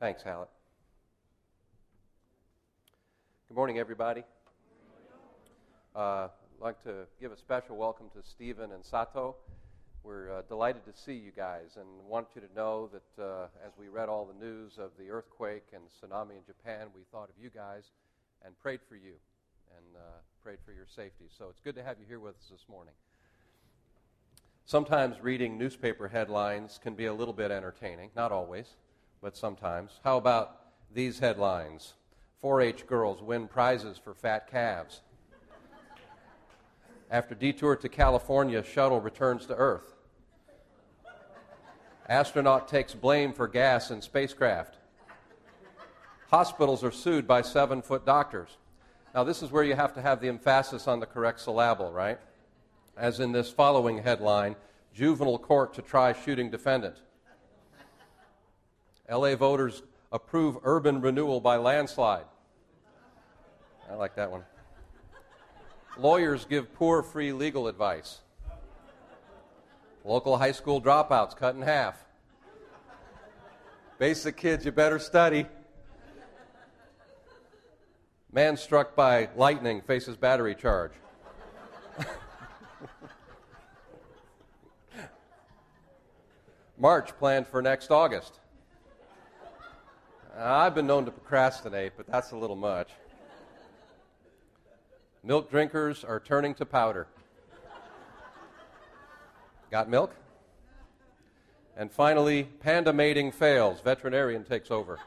Thanks, Hallett. Good morning, everybody. Uh, I'd like to give a special welcome to Stephen and Sato. We're uh, delighted to see you guys and want you to know that uh, as we read all the news of the earthquake and tsunami in Japan, we thought of you guys and prayed for you and uh, prayed for your safety. So it's good to have you here with us this morning. Sometimes reading newspaper headlines can be a little bit entertaining, not always, but sometimes. How about these headlines? 4 H girls win prizes for fat calves. After detour to California, shuttle returns to Earth. Astronaut takes blame for gas in spacecraft. Hospitals are sued by seven foot doctors. Now, this is where you have to have the emphasis on the correct syllable, right? As in this following headline Juvenile court to try shooting defendant. LA voters approve urban renewal by landslide. I like that one. Lawyers give poor free legal advice. Local high school dropouts cut in half. Basic kids, you better study. Man struck by lightning faces battery charge. March planned for next August. Uh, I've been known to procrastinate, but that's a little much. Milk drinkers are turning to powder. Got milk? And finally, panda mating fails. Veterinarian takes over.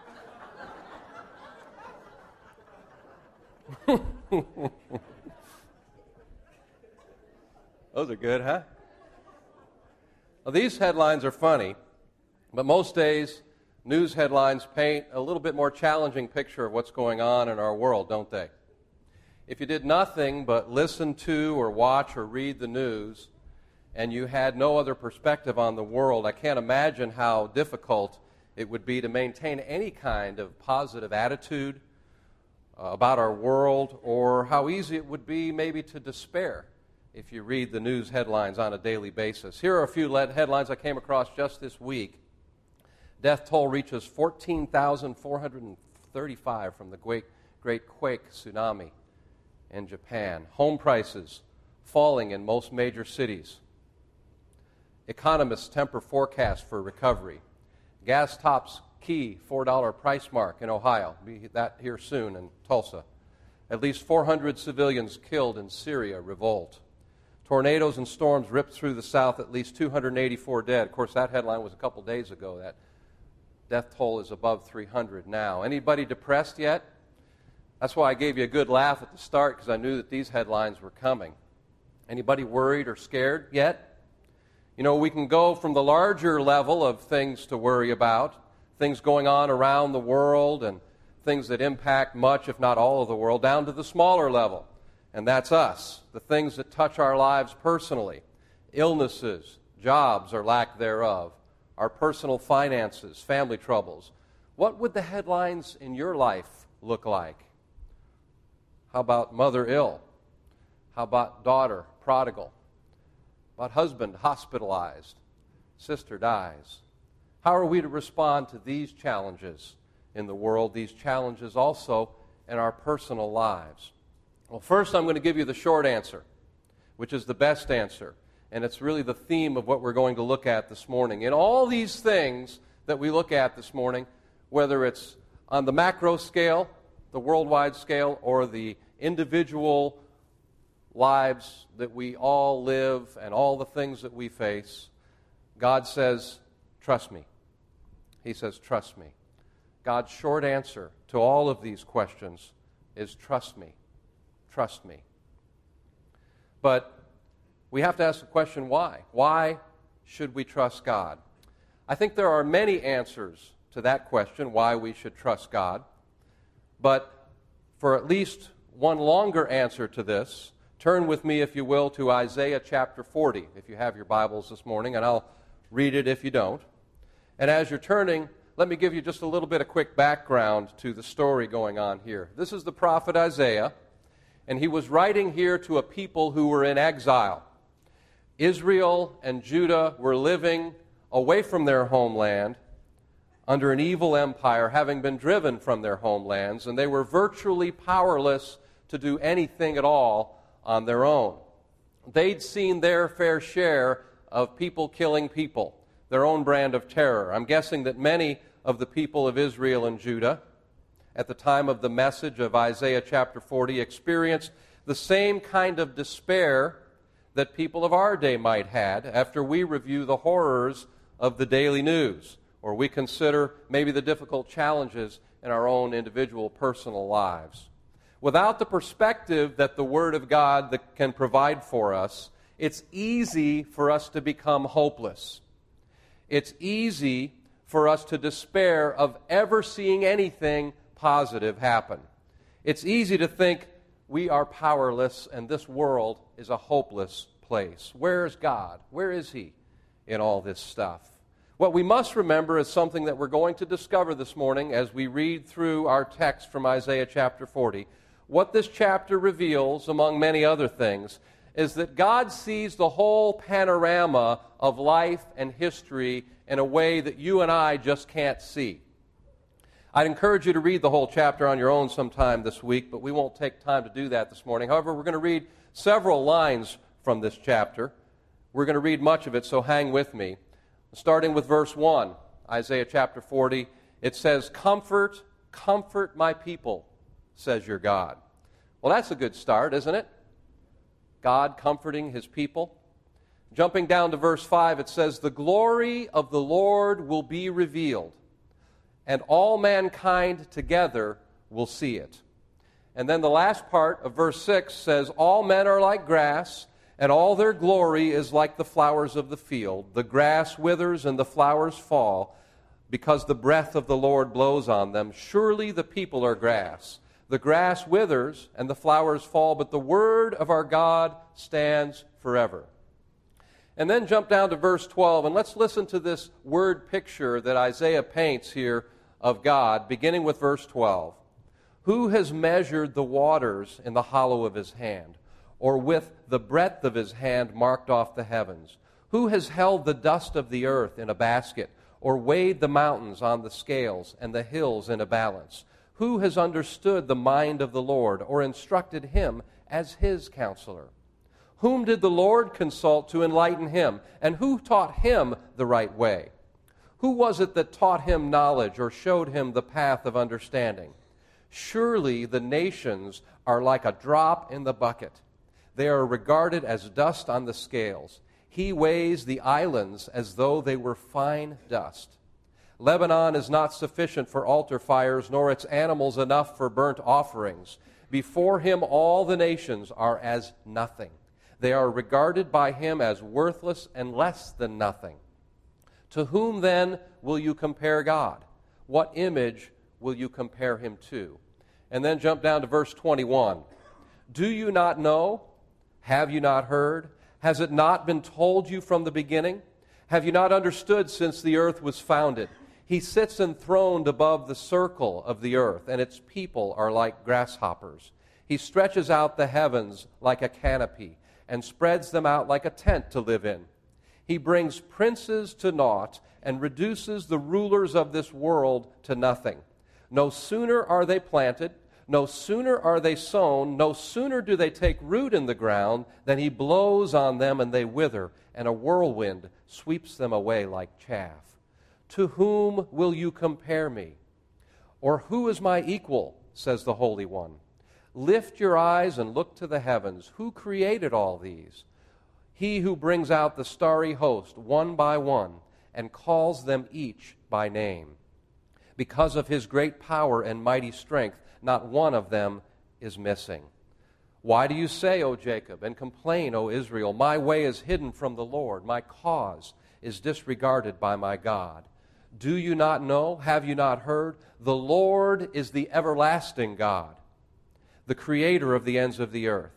Those are good, huh? Well, these headlines are funny, but most days, news headlines paint a little bit more challenging picture of what's going on in our world, don't they? If you did nothing but listen to or watch or read the news and you had no other perspective on the world, I can't imagine how difficult it would be to maintain any kind of positive attitude uh, about our world or how easy it would be maybe to despair if you read the news headlines on a daily basis. Here are a few headlines I came across just this week. Death toll reaches 14,435 from the Great, Great Quake tsunami in Japan. Home prices falling in most major cities. Economists temper forecast for recovery. Gas tops key $4 price mark in Ohio. Be that here soon in Tulsa. At least 400 civilians killed in Syria revolt. Tornadoes and storms ripped through the South, at least 284 dead. Of course, that headline was a couple days ago. That death toll is above 300 now. Anybody depressed yet? That's why I gave you a good laugh at the start because I knew that these headlines were coming. Anybody worried or scared yet? You know, we can go from the larger level of things to worry about, things going on around the world and things that impact much, if not all of the world, down to the smaller level. And that's us, the things that touch our lives personally illnesses, jobs or lack thereof, our personal finances, family troubles. What would the headlines in your life look like? How about mother ill? How about daughter prodigal? About husband hospitalized? Sister dies? How are we to respond to these challenges in the world, these challenges also in our personal lives? Well, first, I'm going to give you the short answer, which is the best answer. And it's really the theme of what we're going to look at this morning. In all these things that we look at this morning, whether it's on the macro scale, the worldwide scale, or the individual lives that we all live and all the things that we face, God says, Trust me. He says, Trust me. God's short answer to all of these questions is trust me. Trust me. But we have to ask the question why? Why should we trust God? I think there are many answers to that question, why we should trust God. But for at least one longer answer to this, turn with me, if you will, to Isaiah chapter 40, if you have your Bibles this morning, and I'll read it if you don't. And as you're turning, let me give you just a little bit of quick background to the story going on here. This is the prophet Isaiah, and he was writing here to a people who were in exile. Israel and Judah were living away from their homeland under an evil empire, having been driven from their homelands, and they were virtually powerless to do anything at all on their own. They'd seen their fair share of people killing people, their own brand of terror. I'm guessing that many of the people of Israel and Judah at the time of the message of Isaiah chapter 40 experienced the same kind of despair that people of our day might had after we review the horrors of the daily news or we consider maybe the difficult challenges in our own individual personal lives. Without the perspective that the Word of God can provide for us, it's easy for us to become hopeless. It's easy for us to despair of ever seeing anything positive happen. It's easy to think we are powerless and this world is a hopeless place. Where is God? Where is He in all this stuff? What we must remember is something that we're going to discover this morning as we read through our text from Isaiah chapter 40. What this chapter reveals, among many other things, is that God sees the whole panorama of life and history in a way that you and I just can't see. I'd encourage you to read the whole chapter on your own sometime this week, but we won't take time to do that this morning. However, we're going to read several lines from this chapter. We're going to read much of it, so hang with me. Starting with verse 1, Isaiah chapter 40, it says, Comfort, comfort my people, says your God. Well, that's a good start, isn't it? God comforting his people. Jumping down to verse 5, it says, The glory of the Lord will be revealed and all mankind together will see it. And then the last part of verse 6 says, All men are like grass, and all their glory is like the flowers of the field. The grass withers and the flowers fall, because the breath of the Lord blows on them. Surely the people are grass. The grass withers and the flowers fall, but the word of our God stands forever. And then jump down to verse 12, and let's listen to this word picture that Isaiah paints here of God, beginning with verse 12. Who has measured the waters in the hollow of his hand, or with the breadth of his hand marked off the heavens? Who has held the dust of the earth in a basket, or weighed the mountains on the scales and the hills in a balance? Who has understood the mind of the Lord, or instructed him as his counselor? Whom did the Lord consult to enlighten him? And who taught him the right way? Who was it that taught him knowledge or showed him the path of understanding? Surely the nations are like a drop in the bucket. They are regarded as dust on the scales. He weighs the islands as though they were fine dust. Lebanon is not sufficient for altar fires, nor its animals enough for burnt offerings. Before him, all the nations are as nothing. They are regarded by him as worthless and less than nothing. To whom then will you compare God? What image will you compare him to? And then jump down to verse 21. Do you not know? Have you not heard? Has it not been told you from the beginning? Have you not understood since the earth was founded? He sits enthroned above the circle of the earth, and its people are like grasshoppers. He stretches out the heavens like a canopy and spreads them out like a tent to live in. He brings princes to naught and reduces the rulers of this world to nothing. No sooner are they planted, no sooner are they sown, no sooner do they take root in the ground than he blows on them and they wither, and a whirlwind sweeps them away like chaff. To whom will you compare me? Or who is my equal? says the Holy One. Lift your eyes and look to the heavens. Who created all these? He who brings out the starry host one by one and calls them each by name. Because of his great power and mighty strength, not one of them is missing. Why do you say, O Jacob, and complain, O Israel, my way is hidden from the Lord, my cause is disregarded by my God? Do you not know? Have you not heard? The Lord is the everlasting God, the creator of the ends of the earth.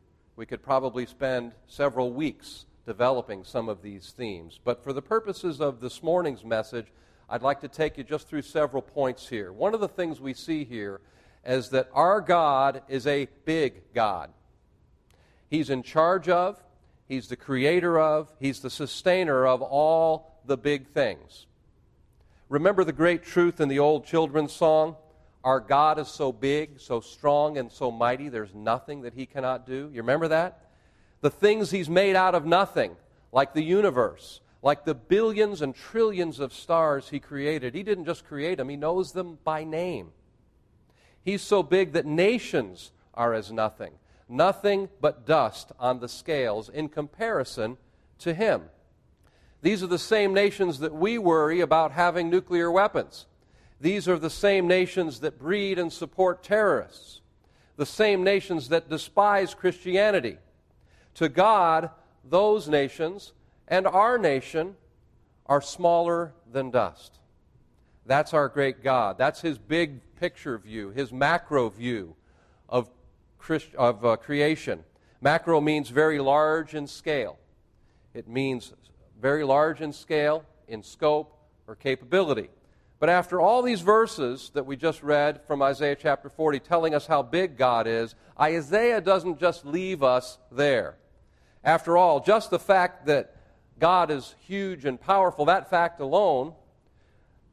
We could probably spend several weeks developing some of these themes. But for the purposes of this morning's message, I'd like to take you just through several points here. One of the things we see here is that our God is a big God. He's in charge of, He's the creator of, He's the sustainer of all the big things. Remember the great truth in the old children's song? Our God is so big, so strong, and so mighty, there's nothing that He cannot do. You remember that? The things He's made out of nothing, like the universe, like the billions and trillions of stars He created. He didn't just create them, He knows them by name. He's so big that nations are as nothing, nothing but dust on the scales in comparison to Him. These are the same nations that we worry about having nuclear weapons. These are the same nations that breed and support terrorists, the same nations that despise Christianity. To God, those nations and our nation are smaller than dust. That's our great God. That's his big picture view, his macro view of, Christ, of uh, creation. Macro means very large in scale. It means very large in scale, in scope, or capability. But after all these verses that we just read from Isaiah chapter 40 telling us how big God is, Isaiah doesn't just leave us there. After all, just the fact that God is huge and powerful, that fact alone,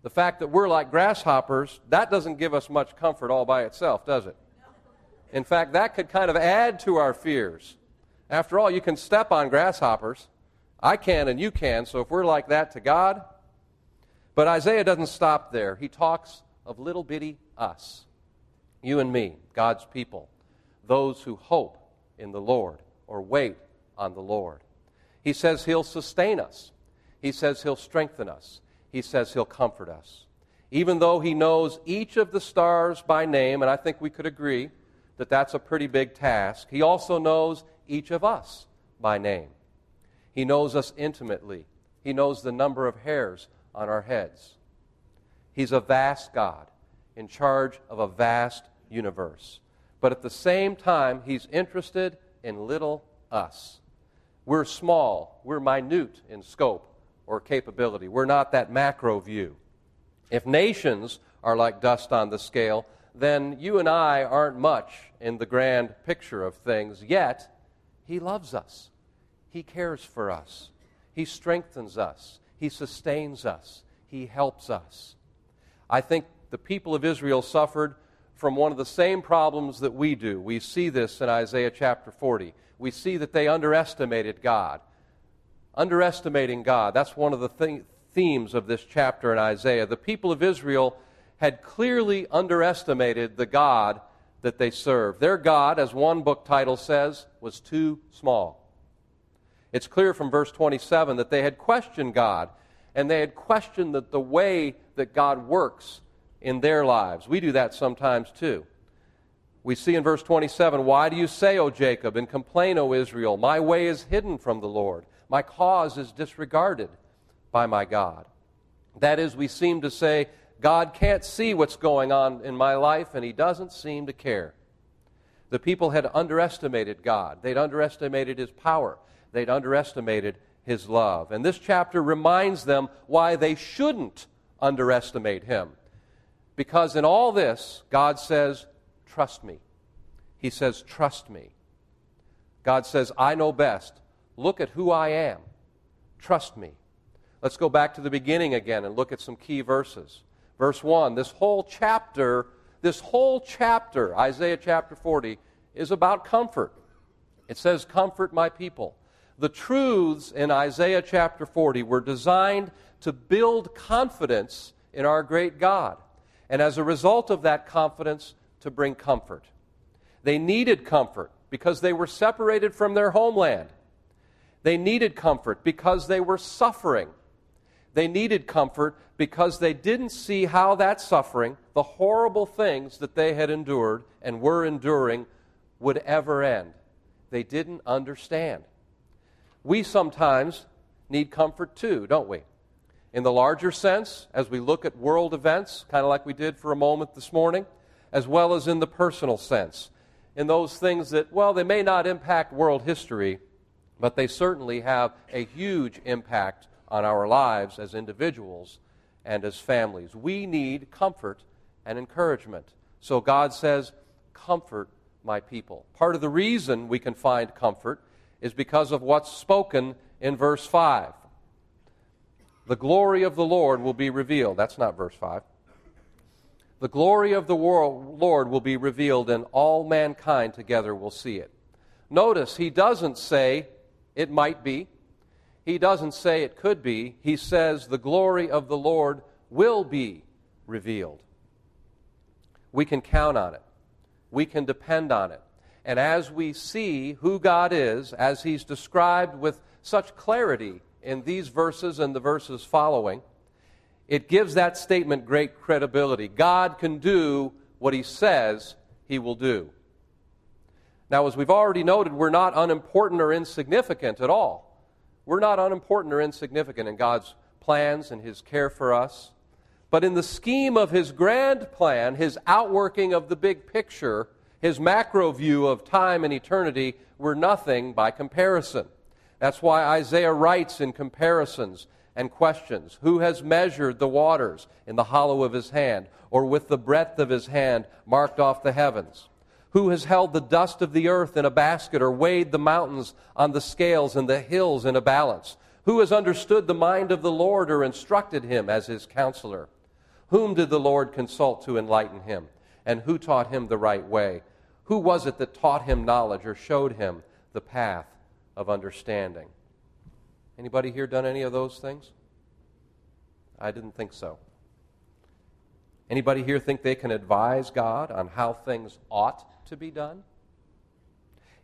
the fact that we're like grasshoppers, that doesn't give us much comfort all by itself, does it? In fact, that could kind of add to our fears. After all, you can step on grasshoppers. I can and you can. So if we're like that to God, but Isaiah doesn't stop there. He talks of little bitty us, you and me, God's people, those who hope in the Lord or wait on the Lord. He says he'll sustain us. He says he'll strengthen us. He says he'll comfort us. Even though he knows each of the stars by name, and I think we could agree that that's a pretty big task, he also knows each of us by name. He knows us intimately. He knows the number of hairs on our heads. He's a vast God in charge of a vast universe. But at the same time, He's interested in little us. We're small, we're minute in scope or capability. We're not that macro view. If nations are like dust on the scale, then you and I aren't much in the grand picture of things, yet He loves us. He cares for us. He strengthens us. He sustains us. He helps us. I think the people of Israel suffered from one of the same problems that we do. We see this in Isaiah chapter 40. We see that they underestimated God. Underestimating God. That's one of the th- themes of this chapter in Isaiah. The people of Israel had clearly underestimated the God that they served. Their God, as one book title says, was too small. It's clear from verse 27 that they had questioned God and they had questioned the, the way that God works in their lives. We do that sometimes too. We see in verse 27 Why do you say, O Jacob, and complain, O Israel? My way is hidden from the Lord, my cause is disregarded by my God. That is, we seem to say, God can't see what's going on in my life, and he doesn't seem to care. The people had underestimated God, they'd underestimated his power, they'd underestimated his love. And this chapter reminds them why they shouldn't underestimate him. Because in all this, God says, Trust me. He says, Trust me. God says, I know best. Look at who I am. Trust me. Let's go back to the beginning again and look at some key verses. Verse 1 this whole chapter, this whole chapter, Isaiah chapter 40, is about comfort. It says, Comfort my people. The truths in Isaiah chapter 40 were designed to build confidence in our great God. And as a result of that confidence, to bring comfort. They needed comfort because they were separated from their homeland. They needed comfort because they were suffering. They needed comfort because they didn't see how that suffering, the horrible things that they had endured and were enduring, would ever end. They didn't understand. We sometimes need comfort too, don't we? in the larger sense, as we look at world events, kind of like we did for a moment this morning, as well as in the personal sense, in those things that, well, they may not impact world history, but they certainly have a huge impact on our lives as individuals and as families. We need comfort and encouragement. So God says, Comfort my people. Part of the reason we can find comfort is because of what's spoken in verse 5. The glory of the Lord will be revealed. That's not verse 5. The glory of the world, Lord will be revealed, and all mankind together will see it. Notice he doesn't say it might be. He doesn't say it could be. He says the glory of the Lord will be revealed. We can count on it, we can depend on it. And as we see who God is, as He's described with such clarity in these verses and the verses following, it gives that statement great credibility. God can do what He says He will do. Now, as we've already noted, we're not unimportant or insignificant at all. We're not unimportant or insignificant in God's plans and His care for us. But in the scheme of His grand plan, His outworking of the big picture, His macro view of time and eternity, we're nothing by comparison. That's why Isaiah writes in comparisons and questions Who has measured the waters in the hollow of his hand, or with the breadth of his hand marked off the heavens? Who has held the dust of the earth in a basket, or weighed the mountains on the scales and the hills in a balance? Who has understood the mind of the Lord, or instructed him as his counselor? Whom did the Lord consult to enlighten him? And who taught him the right way? Who was it that taught him knowledge, or showed him the path of understanding? Anybody here done any of those things? I didn't think so. Anybody here think they can advise God on how things ought to be done?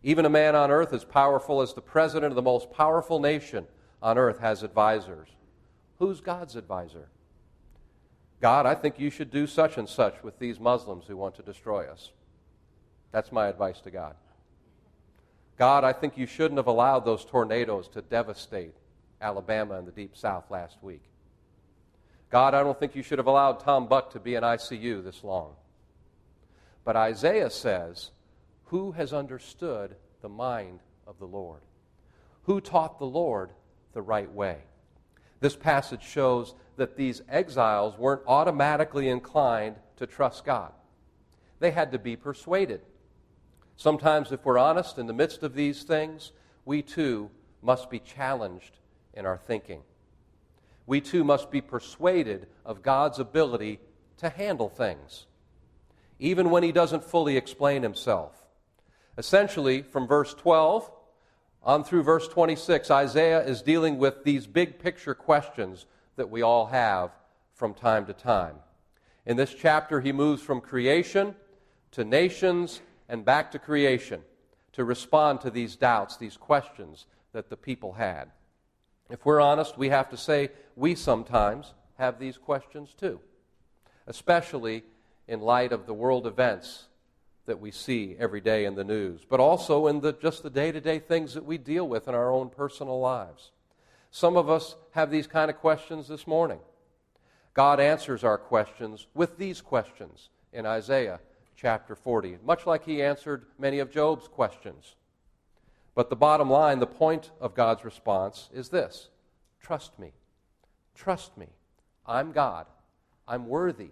Even a man on earth as powerful as the president of the most powerful nation on earth has advisors. Who's God's advisor? God, I think you should do such and such with these Muslims who want to destroy us. That's my advice to God. God, I think you shouldn't have allowed those tornadoes to devastate Alabama and the deep south last week. God, I don't think you should have allowed Tom Buck to be in ICU this long. But Isaiah says, Who has understood the mind of the Lord? Who taught the Lord the right way? This passage shows that these exiles weren't automatically inclined to trust God. They had to be persuaded. Sometimes, if we're honest, in the midst of these things, we too must be challenged in our thinking. We too must be persuaded of God's ability to handle things, even when He doesn't fully explain Himself. Essentially, from verse 12 on through verse 26, Isaiah is dealing with these big picture questions that we all have from time to time. In this chapter, he moves from creation to nations and back to creation to respond to these doubts, these questions that the people had. If we're honest, we have to say we sometimes have these questions too, especially in light of the world events that we see every day in the news, but also in the, just the day to day things that we deal with in our own personal lives. Some of us have these kind of questions this morning. God answers our questions with these questions in Isaiah chapter 40, much like he answered many of Job's questions. But the bottom line, the point of God's response is this trust me. Trust me. I'm God. I'm worthy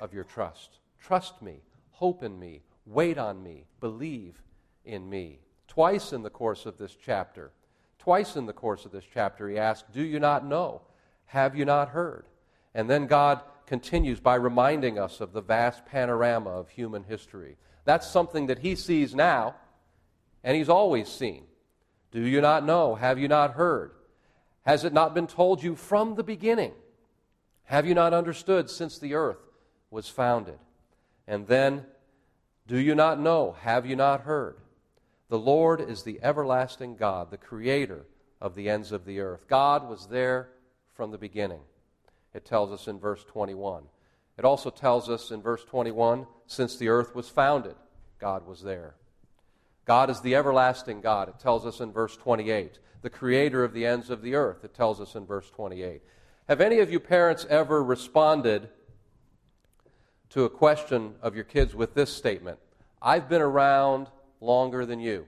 of your trust. Trust me. Hope in me. Wait on me. Believe in me. Twice in the course of this chapter, twice in the course of this chapter, he asks, Do you not know? Have you not heard? And then God continues by reminding us of the vast panorama of human history. That's something that he sees now and he's always seen. Do you not know? Have you not heard? Has it not been told you from the beginning? Have you not understood since the earth was founded? And then, do you not know? Have you not heard? The Lord is the everlasting God, the creator of the ends of the earth. God was there from the beginning. It tells us in verse 21. It also tells us in verse 21 since the earth was founded, God was there. God is the everlasting God, it tells us in verse 28. The creator of the ends of the earth, it tells us in verse 28. Have any of you parents ever responded to a question of your kids with this statement I've been around longer than you?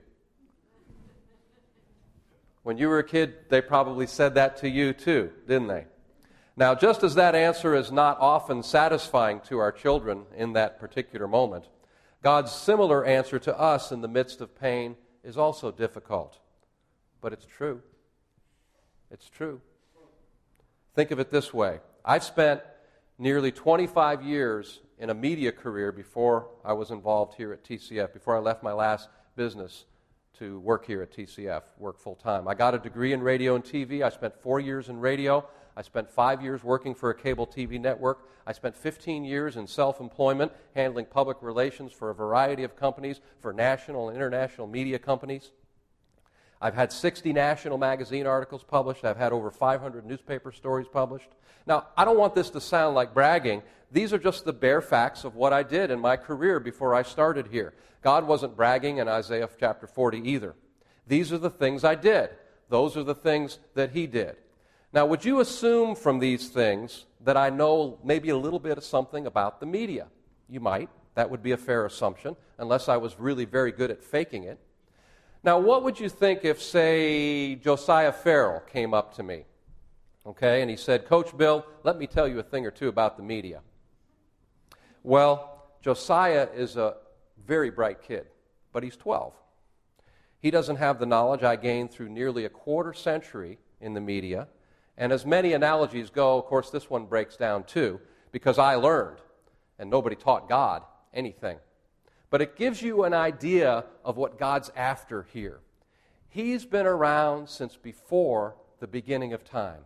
When you were a kid, they probably said that to you too, didn't they? Now, just as that answer is not often satisfying to our children in that particular moment, God's similar answer to us in the midst of pain is also difficult. But it's true. It's true. Think of it this way I've spent nearly 25 years in a media career before I was involved here at TCF, before I left my last business to work here at TCF, work full time. I got a degree in radio and TV. I spent four years in radio. I spent five years working for a cable TV network. I spent 15 years in self employment, handling public relations for a variety of companies, for national and international media companies. I've had 60 national magazine articles published. I've had over 500 newspaper stories published. Now, I don't want this to sound like bragging. These are just the bare facts of what I did in my career before I started here. God wasn't bragging in Isaiah chapter 40 either. These are the things I did. Those are the things that He did. Now, would you assume from these things that I know maybe a little bit of something about the media? You might. That would be a fair assumption, unless I was really very good at faking it. Now, what would you think if, say, Josiah Farrell came up to me, okay, and he said, Coach Bill, let me tell you a thing or two about the media? Well, Josiah is a very bright kid, but he's 12. He doesn't have the knowledge I gained through nearly a quarter century in the media and as many analogies go, of course, this one breaks down too, because I learned, and nobody taught God anything. But it gives you an idea of what God's after here. He's been around since before the beginning of time.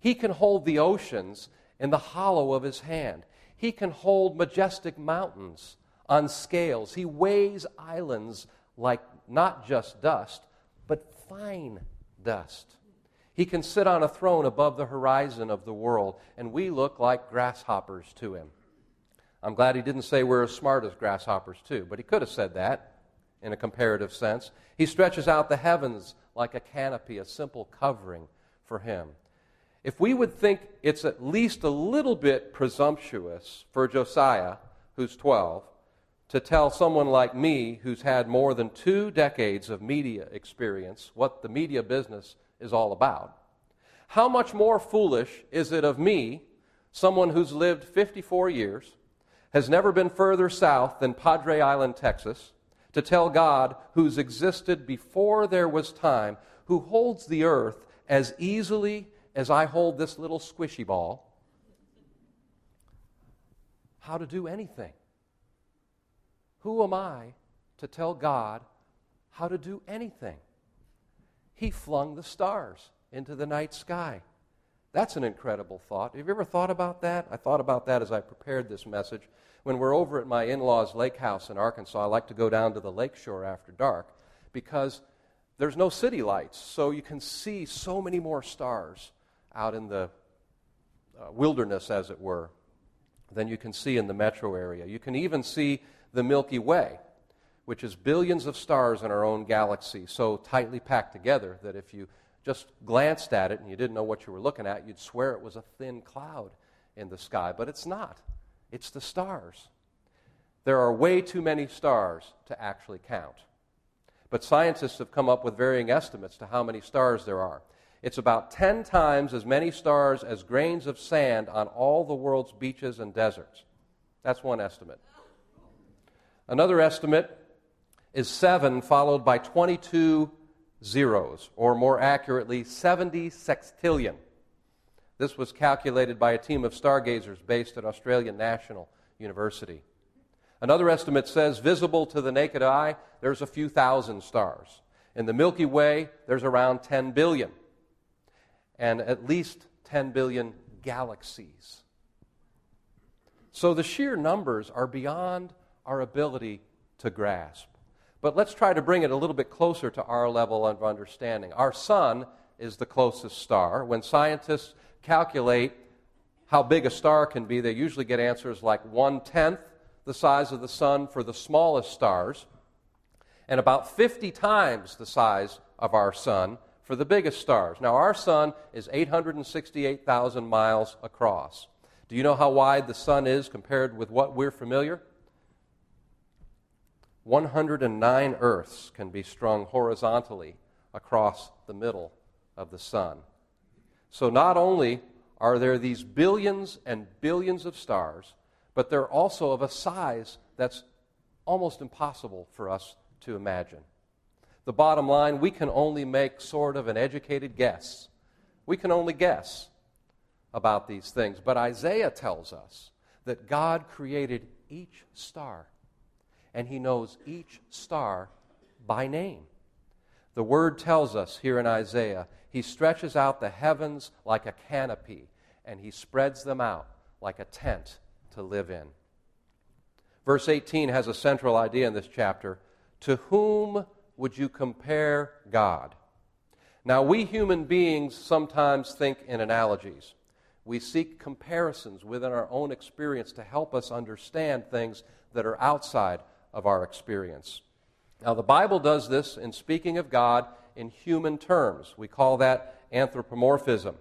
He can hold the oceans in the hollow of his hand. He can hold majestic mountains on scales. He weighs islands like not just dust, but fine dust. He can sit on a throne above the horizon of the world, and we look like grasshoppers to him. I'm glad he didn't say we're as smart as grasshoppers, too, but he could have said that in a comparative sense. He stretches out the heavens like a canopy, a simple covering for him. If we would think it's at least a little bit presumptuous for Josiah, who's 12, to tell someone like me, who's had more than two decades of media experience, what the media business is all about. How much more foolish is it of me, someone who's lived 54 years, has never been further south than Padre Island, Texas, to tell God, who's existed before there was time, who holds the earth as easily as I hold this little squishy ball, how to do anything? Who am I to tell God how to do anything? He flung the stars into the night sky. That's an incredible thought. Have you ever thought about that? I thought about that as I prepared this message. When we're over at my in law's lake house in Arkansas, I like to go down to the lake shore after dark because there's no city lights, so you can see so many more stars out in the uh, wilderness, as it were, than you can see in the metro area. You can even see the Milky Way which is billions of stars in our own galaxy, so tightly packed together that if you just glanced at it and you didn't know what you were looking at, you'd swear it was a thin cloud in the sky. But it's not, it's the stars. There are way too many stars to actually count. But scientists have come up with varying estimates to how many stars there are. It's about 10 times as many stars as grains of sand on all the world's beaches and deserts. That's one estimate. Another estimate is 7 followed by 22 zeros, or more accurately, 70 sextillion. This was calculated by a team of stargazers based at Australian National University. Another estimate says visible to the naked eye, there's a few thousand stars. In the Milky Way, there's around 10 billion, and at least 10 billion galaxies. So the sheer numbers are beyond our ability to grasp. But let's try to bring it a little bit closer to our level of understanding. Our sun is the closest star. When scientists calculate how big a star can be, they usually get answers like one tenth the size of the sun for the smallest stars, and about 50 times the size of our sun for the biggest stars. Now, our sun is 868,000 miles across. Do you know how wide the sun is compared with what we're familiar? 109 Earths can be strung horizontally across the middle of the sun. So, not only are there these billions and billions of stars, but they're also of a size that's almost impossible for us to imagine. The bottom line, we can only make sort of an educated guess. We can only guess about these things. But Isaiah tells us that God created each star, and he knows each star by name. The word tells us here in Isaiah, he stretches out the heavens like a canopy, and he spreads them out like a tent to live in. Verse 18 has a central idea in this chapter. To whom would you compare God? Now, we human beings sometimes think in analogies. We seek comparisons within our own experience to help us understand things that are outside of our experience. Now, the Bible does this in speaking of God in human terms. We call that anthropomorphism.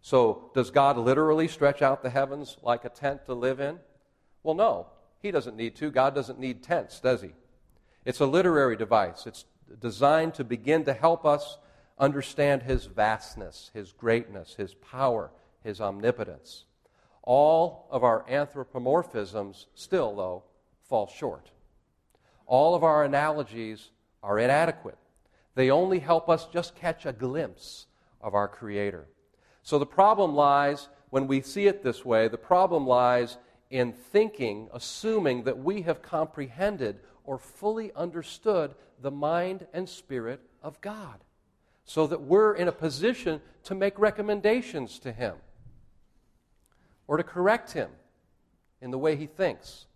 So, does God literally stretch out the heavens like a tent to live in? Well, no. He doesn't need to. God doesn't need tents, does he? It's a literary device. It's designed to begin to help us understand his vastness, his greatness, his power, his omnipotence. All of our anthropomorphisms still, though, fall short. All of our analogies are inadequate. They only help us just catch a glimpse of our Creator. So the problem lies, when we see it this way, the problem lies in thinking, assuming that we have comprehended or fully understood the mind and spirit of God so that we're in a position to make recommendations to Him or to correct Him in the way He thinks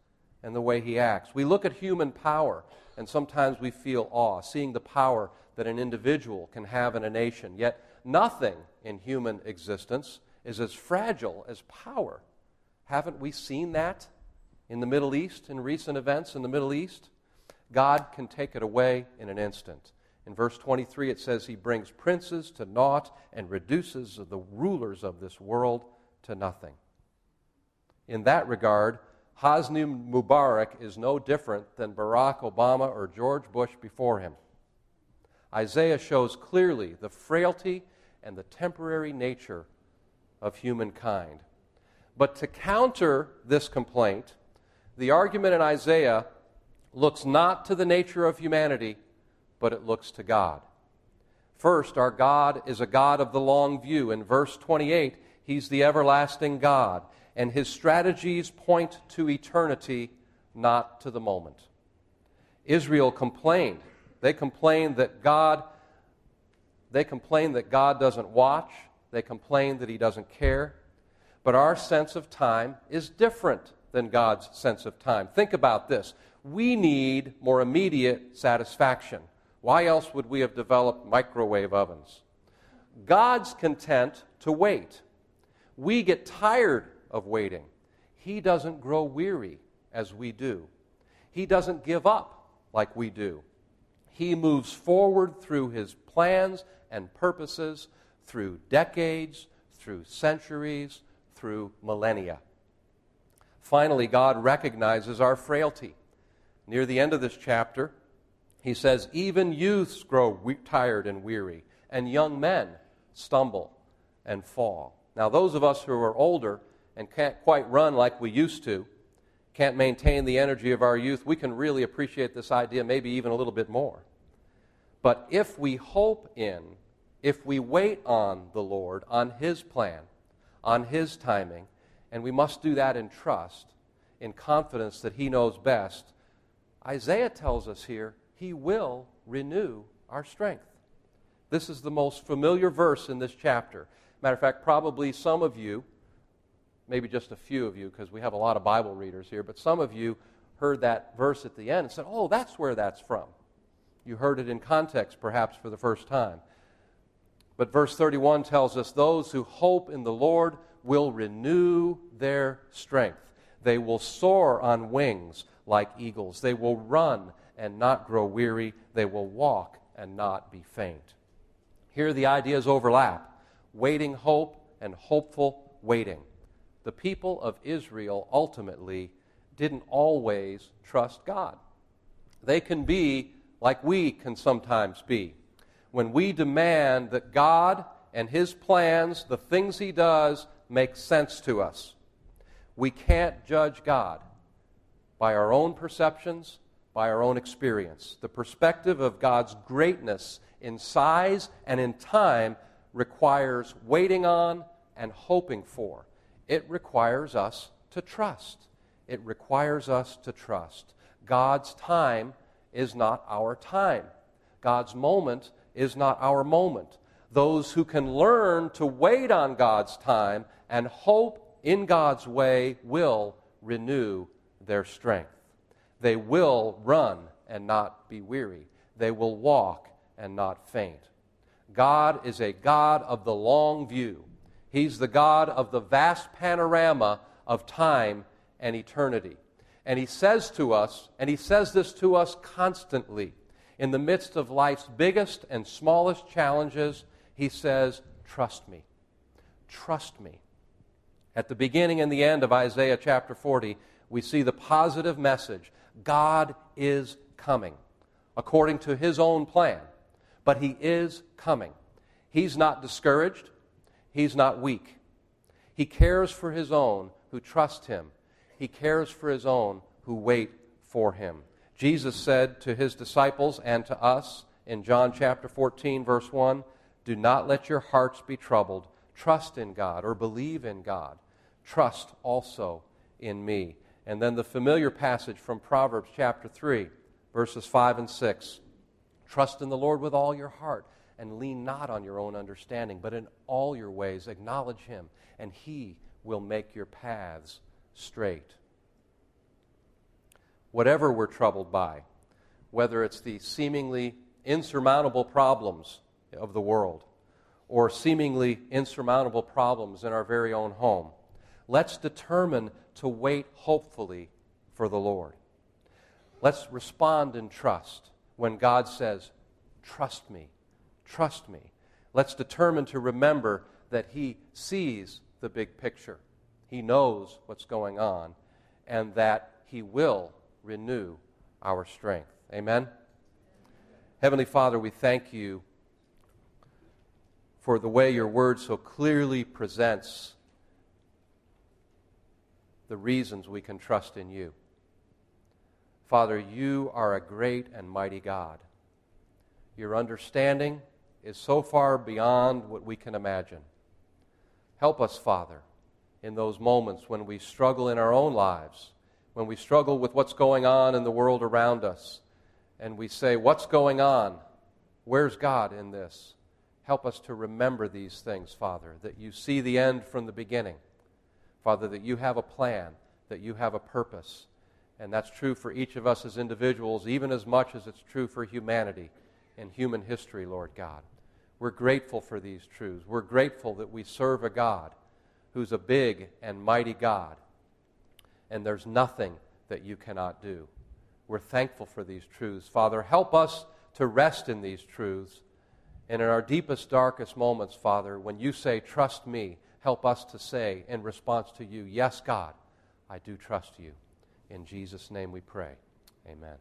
and the way He acts. We look at human power and sometimes we feel awe, seeing the power that an individual can have in a nation. Yet nothing in human existence is as fragile as power. Haven't we seen that in the Middle East, in recent events in the Middle East? God can take it away in an instant. In verse 23, it says, He brings princes to naught and reduces the rulers of this world to nothing. In that regard, Hosni Mubarak is no different than Barack Obama or George Bush before him. Isaiah shows clearly the frailty and the temporary nature of humankind. But to counter this complaint, the argument in Isaiah looks not to the nature of humanity, but it looks to God. First, our God is a God of the long view. In verse 28, He's the everlasting God, and His strategies point to eternity, not to the moment. Israel complained. They complained that God they complain that God doesn't watch, they complain that He doesn't care. But our sense of time is different than God's sense of time. Think about this we need more immediate satisfaction. Why else would we have developed microwave ovens? God's content to wait. We get tired of waiting. He doesn't grow weary as we do. He doesn't give up like we do. He moves forward through his plans and purposes through decades, through centuries, through millennia. Finally, God recognizes our frailty. Near the end of this chapter, he says, Even youths grow we- tired and weary, and young men stumble and fall. Now, those of us who are older and can't quite run like we used to, can't maintain the energy of our youth, we can really appreciate this idea maybe even a little bit more. But if we hope in, if we wait on the Lord, on His plan, on His timing, and we must do that in trust, in confidence that He knows best, Isaiah tells us here, He will renew our strength. This is the most familiar verse in this chapter. Matter of fact, probably some of you, maybe just a few of you, because we have a lot of Bible readers here, but some of you heard that verse at the end and said, Oh, that's where that's from. You heard it in context, perhaps, for the first time. But verse 31 tells us those who hope in the Lord will renew their strength. They will soar on wings like eagles. They will run and not grow weary. They will walk and not be faint. Here the ideas overlap waiting hope and hopeful waiting. The people of Israel ultimately didn't always trust God. They can be like we can sometimes be. When we demand that God and His plans, the things He does, make sense to us. We can't judge God by our own perceptions, by our own experience. The perspective of God's greatness in size and in time requires waiting on and hoping for. It requires us to trust. It requires us to trust. God's time is not our time. God's moment is not our moment. Those who can learn to wait on God's time and hope in God's way will renew their strength. They will run and not be weary. They will walk and not faint. God is a God of the long view. He's the God of the vast panorama of time and eternity. And He says to us, and He says this to us constantly, in the midst of life's biggest and smallest challenges, He says, Trust me. Trust me. At the beginning and the end of Isaiah chapter 40, we see the positive message God is coming according to His own plan, but He is coming. He's not discouraged, He's not weak. He cares for His own who trust Him, He cares for His own who wait for Him. Jesus said to His disciples and to us in John chapter 14, verse 1 Do not let your hearts be troubled. Trust in God or believe in God. Trust also in me. And then the familiar passage from Proverbs chapter 3, verses 5 and 6. Trust in the Lord with all your heart and lean not on your own understanding, but in all your ways acknowledge him, and he will make your paths straight. Whatever we're troubled by, whether it's the seemingly insurmountable problems of the world or seemingly insurmountable problems in our very own home, let's determine to wait hopefully for the Lord. Let's respond in trust when God says, Trust me, trust me. Let's determine to remember that He sees the big picture, He knows what's going on, and that He will renew our strength. Amen? Heavenly Father, we thank you for the way your word so clearly presents the reasons we can trust in you. Father, you are a great and mighty God. Your understanding is so far beyond what we can imagine. Help us, Father, in those moments when we struggle in our own lives, when we struggle with what's going on in the world around us, and we say, What's going on? Where's God in this? Help us to remember these things, Father, that you see the end from the beginning Father, that you have a plan, that you have a purpose. And that's true for each of us as individuals, even as much as it's true for humanity and human history, Lord God. We're grateful for these truths. We're grateful that we serve a God who's a big and mighty God, and there's nothing that you cannot do. We're thankful for these truths. Father, help us to rest in these truths. And in our deepest, darkest moments, Father, when you say, Trust me, help us to say in response to you, Yes, God, I do trust you. In Jesus' name we pray. Amen.